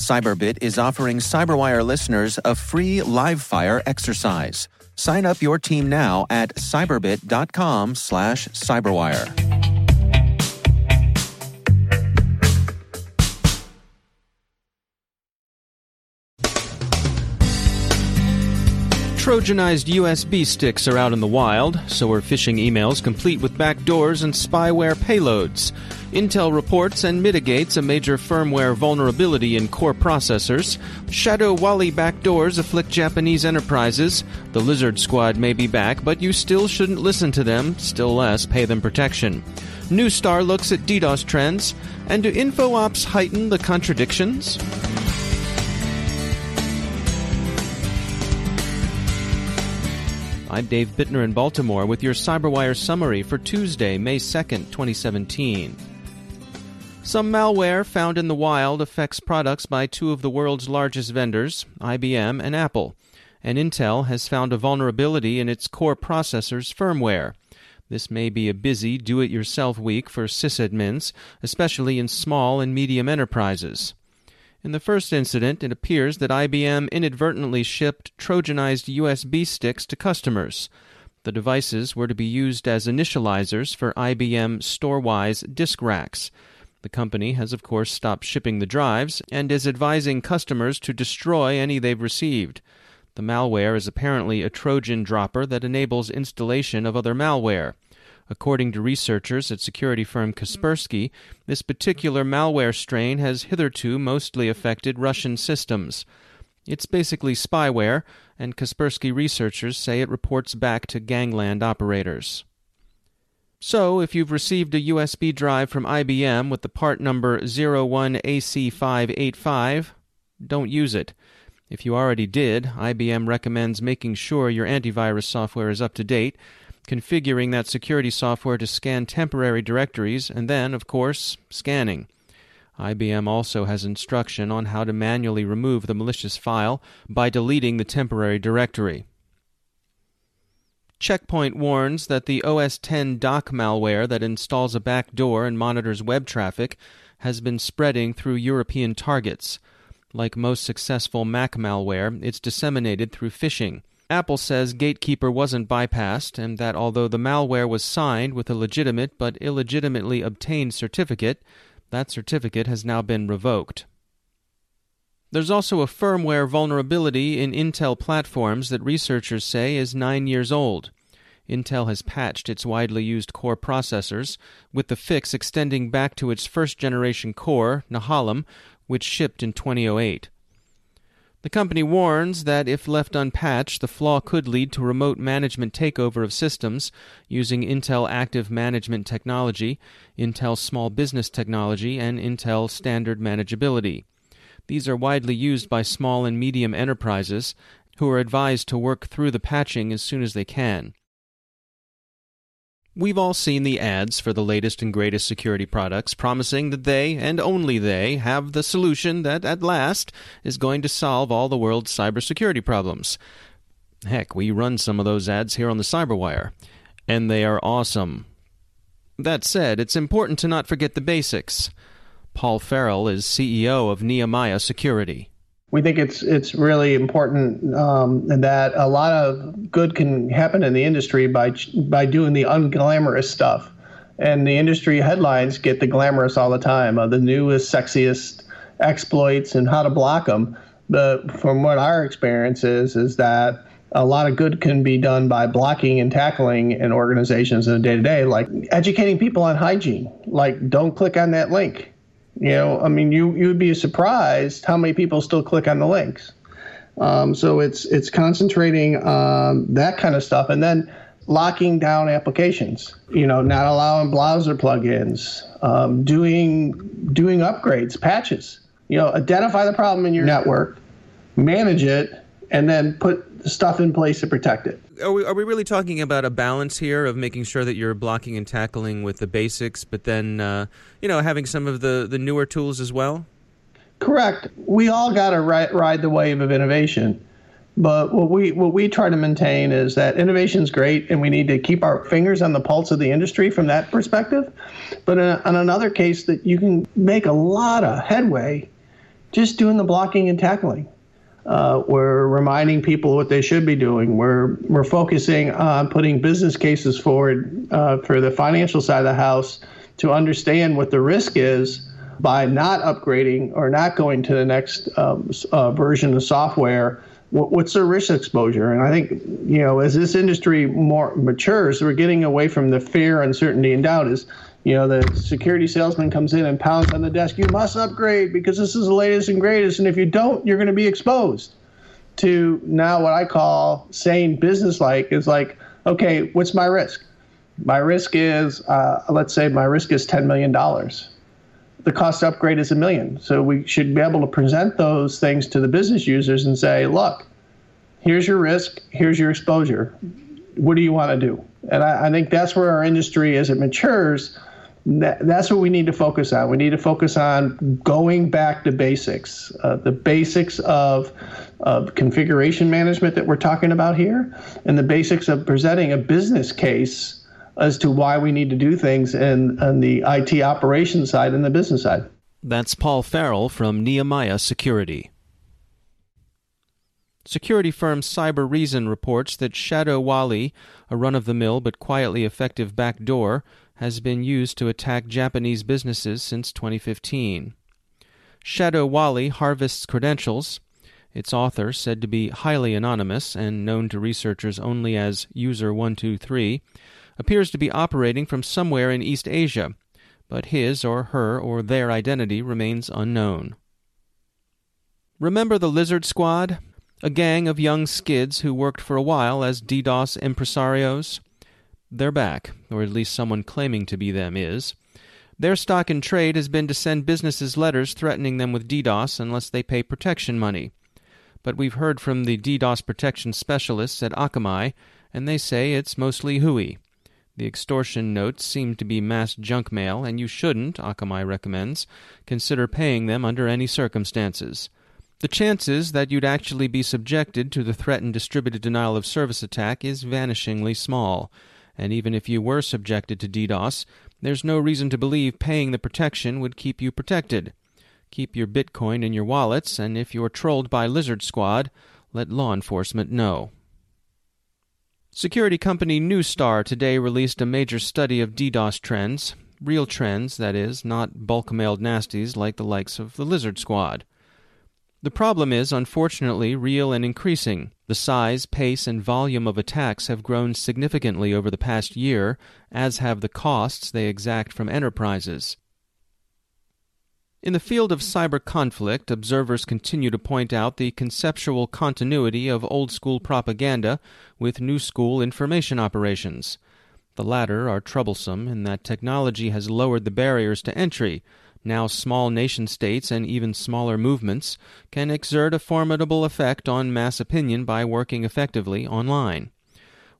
Cyberbit is offering Cyberwire listeners a free live fire exercise. Sign up your team now at cyberbit.com slash cyberwire. Trojanized USB sticks are out in the wild, so are phishing emails complete with backdoors and spyware payloads. Intel reports and mitigates a major firmware vulnerability in core processors. Shadow Wali backdoors afflict Japanese enterprises. The Lizard Squad may be back, but you still shouldn't listen to them, still less pay them protection. Neustar looks at DDoS trends. And do InfoOps heighten the contradictions? I'm Dave Bittner in Baltimore with your CyberWire summary for Tuesday, May 2nd, 2017. Some malware found in the wild affects products by two of the world's largest vendors, IBM and Apple, and Intel has found a vulnerability in its core processor's firmware. This may be a busy do it yourself week for sysadmins, especially in small and medium enterprises. In the first incident, it appears that IBM inadvertently shipped Trojanized USB sticks to customers. The devices were to be used as initializers for IBM Storwize disk racks. The company has, of course, stopped shipping the drives and is advising customers to destroy any they've received. The malware is apparently a Trojan dropper that enables installation of other malware. According to researchers at security firm Kaspersky, this particular malware strain has hitherto mostly affected Russian systems. It's basically spyware, and Kaspersky researchers say it reports back to gangland operators. So, if you've received a USB drive from IBM with the part number 01AC585, don't use it. If you already did, IBM recommends making sure your antivirus software is up to date configuring that security software to scan temporary directories, and then, of course, scanning. IBM also has instruction on how to manually remove the malicious file by deleting the temporary directory. Checkpoint warns that the OS 10 Dok malware that installs a backdoor and monitors web traffic has been spreading through European targets. Like most successful Mac malware, it's disseminated through phishing. Apple says Gatekeeper wasn't bypassed, and that although the malware was signed with a legitimate but illegitimately obtained certificate, that certificate has now been revoked. There's also a firmware vulnerability in Intel platforms that researchers say is nine years old. Intel has patched its widely used core processors, with the fix extending back to its first generation core, Nehalem, which shipped in 2008. The company warns that if left unpatched, the flaw could lead to remote management takeover of systems using Intel Active Management Technology, Intel Small Business Technology, and Intel Standard Manageability. These are widely used by small and medium enterprises who are advised to work through the patching as soon as they can. We've all seen the ads for the latest and greatest security products promising that they, and only they, have the solution that, at last, is going to solve all the world's cybersecurity problems. Heck, we run some of those ads here on the Cyberwire, and they are awesome. That said, it's important to not forget the basics. Paul Farrell is CEO of Nehemiah Security we think it's it's really important um, that a lot of good can happen in the industry by by doing the unglamorous stuff. And the industry headlines get the glamorous all the time, uh, the newest, sexiest exploits and how to block them. But from what our experience is, is that a lot of good can be done by blocking and tackling in organizations in the day to day, like educating people on hygiene. Like, don't click on that link. You know, I mean, you you would be surprised how many people still click on the links. Um, so it's it's concentrating on that kind of stuff, and then locking down applications. You know, not allowing browser plugins, um, doing doing upgrades, patches. You know, identify the problem in your network, manage it, and then put stuff in place to protect it. Are we, are we really talking about a balance here of making sure that you're blocking and tackling with the basics, but then uh, you know having some of the, the newer tools as well? Correct. We all got to ride, ride the wave of innovation. But what we what we try to maintain is that innovation is great, and we need to keep our fingers on the pulse of the industry from that perspective. But in, in another case, that you can make a lot of headway just doing the blocking and tackling. Uh, we're reminding people what they should be doing. We're we're focusing on putting business cases forward uh, for the financial side of the house to understand what the risk is by not upgrading or not going to the next um, uh, version of software. What, what's the risk exposure? And I think you know as this industry more matures, we're getting away from the fear, uncertainty, and doubt. Is you know, the security salesman comes in and pounds on the desk, you must upgrade because this is the latest and greatest. And if you don't, you're going to be exposed to now what I call saying business like is like, okay, what's my risk? My risk is, uh, let's say my risk is $10 million. The cost upgrade is a million. So we should be able to present those things to the business users and say, look, here's your risk, here's your exposure. What do you want to do? And I, I think that's where our industry, as it matures, that's what we need to focus on. We need to focus on going back to basics, uh, the basics of, of configuration management that we're talking about here, and the basics of presenting a business case as to why we need to do things in, on the IT operations side and the business side. That's Paul Farrell from Nehemiah Security. Security firm Cybereason reports that Shadow Wali, a run of the mill but quietly effective backdoor, has been used to attack Japanese businesses since 2015. Shadow Wali harvests credentials. Its author, said to be highly anonymous and known to researchers only as User123, appears to be operating from somewhere in East Asia, but his or her or their identity remains unknown. Remember the Lizard Squad? A gang of young skids who worked for a while as DDoS impresarios? They're back, or at least someone claiming to be them is. Their stock in trade has been to send businesses letters threatening them with DDoS unless they pay protection money. But we've heard from the DDoS protection specialists at Akamai, and they say it's mostly hooey. The extortion notes seem to be mass junk mail, and you shouldn't, Akamai recommends, consider paying them under any circumstances. The chances that you'd actually be subjected to the threatened distributed denial of service attack is vanishingly small and even if you were subjected to DDoS, there's no reason to believe paying the protection would keep you protected. Keep your Bitcoin in your wallets, and if you're trolled by Lizard Squad, let law enforcement know. Security company Neustar today released a major study of DDoS trends. Real trends, that is, not bulk mailed nasties like the likes of the Lizard Squad. The problem is, unfortunately, real and increasing. The size, pace, and volume of attacks have grown significantly over the past year, as have the costs they exact from enterprises. In the field of cyber conflict, observers continue to point out the conceptual continuity of old school propaganda with new school information operations. The latter are troublesome in that technology has lowered the barriers to entry, now small nation states and even smaller movements, can exert a formidable effect on mass opinion by working effectively online.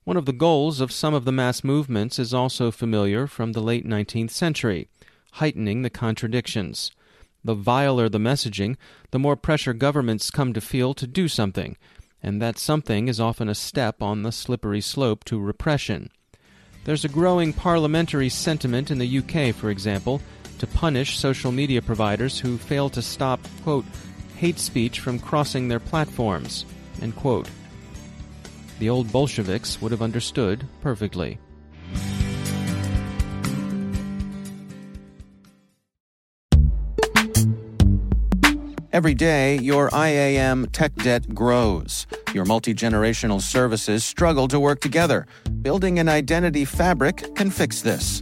One of the goals of some of the mass movements is also familiar from the late 19th century heightening the contradictions. The viler the messaging, the more pressure governments come to feel to do something, and that something is often a step on the slippery slope to repression. There's a growing parliamentary sentiment in the UK, for example, to punish social media providers who fail to stop, quote, hate speech from crossing their platforms, end quote. The old Bolsheviks would have understood perfectly. Every day, your IAM tech debt grows. Your multi generational services struggle to work together. Building an identity fabric can fix this.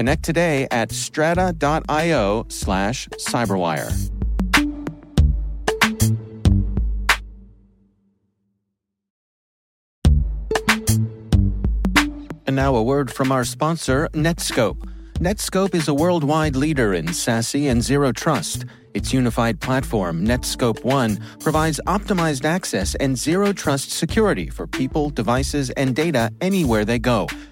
Connect today at strata.io slash cyberwire. And now a word from our sponsor, Netskope. Netskope is a worldwide leader in SASE and zero trust. Its unified platform, Netskope One, provides optimized access and zero trust security for people, devices, and data anywhere they go,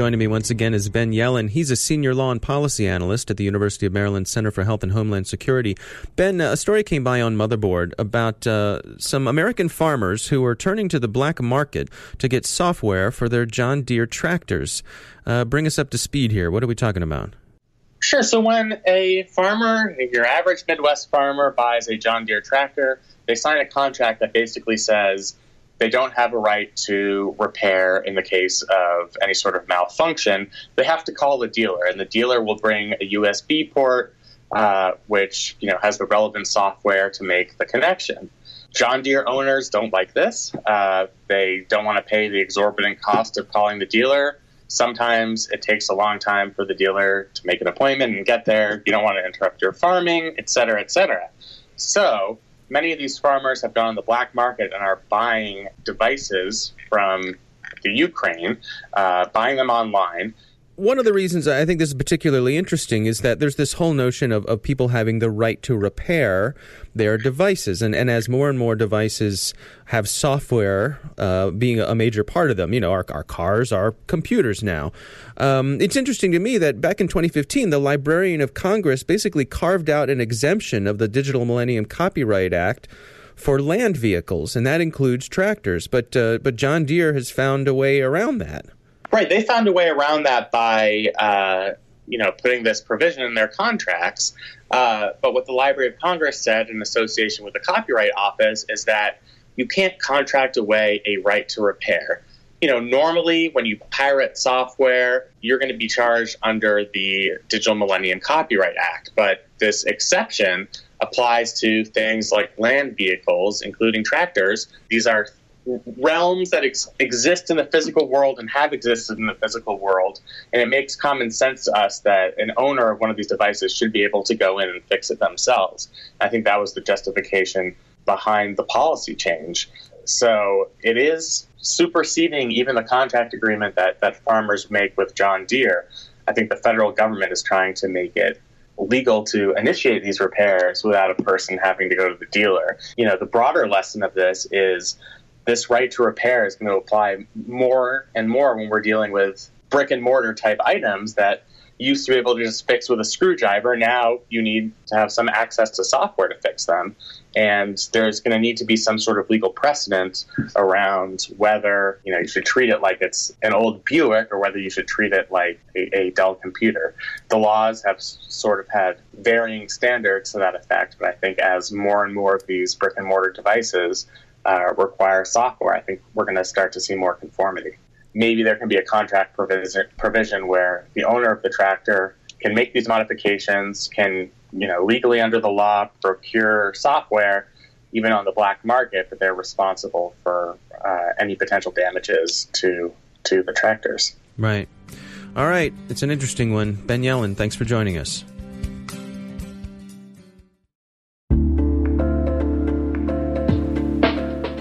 Joining me once again is Ben Yelin. He's a senior law and policy analyst at the University of Maryland Center for Health and Homeland Security. Ben, a story came by on Motherboard about uh, some American farmers who are turning to the black market to get software for their John Deere tractors. Uh, bring us up to speed here. What are we talking about? Sure. So when a farmer, your average Midwest farmer, buys a John Deere tractor, they sign a contract that basically says they don't have a right to repair in the case of any sort of malfunction. They have to call the dealer, and the dealer will bring a USB port, uh, which you know has the relevant software to make the connection. John Deere owners don't like this. Uh, they don't want to pay the exorbitant cost of calling the dealer. Sometimes it takes a long time for the dealer to make an appointment and get there. You don't want to interrupt your farming, et cetera, et cetera. So many of these farmers have gone on the black market and are buying devices from the Ukraine, uh, buying them online. One of the reasons I think this is particularly interesting is that there's this whole notion of, of people having the right to repair their devices. And, and as more and more devices have software uh, being a major part of them, you know, our, our cars are computers now. Um, it's interesting to me that back in 2015, the Librarian of Congress basically carved out an exemption of the Digital Millennium Copyright Act for land vehicles, and that includes tractors. But, uh, but John Deere has found a way around that. Right. They found a way around that by, uh, you know, putting this provision in their contracts. Uh, but what the Library of Congress said in association with the Copyright Office is that you can't contract away a right to repair. You know, normally when you pirate software, you're going to be charged under the Digital Millennium Copyright Act. But this exception applies to things like land vehicles, including tractors. These are realms that ex- exist in the physical world and have existed in the physical world. And it makes common sense to us that an owner of one of these devices should be able to go in and fix it themselves. I think that was the justification behind the policy change. So it is superseding even the contract agreement that, that farmers make with John Deere. I think the federal government is trying to make it legal to initiate these repairs without a person having to go to the dealer. You know, the broader lesson of this is this right to repair is going to apply more and more when we're dealing with brick and mortar type items that used to be able to just fix with a screwdriver. Now you need to have some access to software to fix them. And there's going to need to be some sort of legal precedent around whether you know you should treat it like it's an old Buick or whether you should treat it like a, a Dell computer. The laws have sort of had varying standards to that effect, but I think as more and more of these brick and mortar devices uh, require software, I think we're going to start to see more conformity. Maybe there can be a contract provision, provision where the owner of the tractor can make these modifications, can you know, legally under the law procure software, even on the black market, but they're responsible for uh, any potential damages to to the tractors. Right. All right. It's an interesting one. Ben Yelin, thanks for joining us.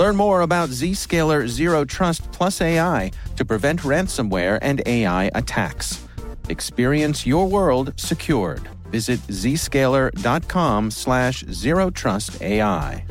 Learn more about Zscaler Zero Trust Plus AI to prevent ransomware and AI attacks. Experience your world secured. Visit zscaler.com slash zero trust AI.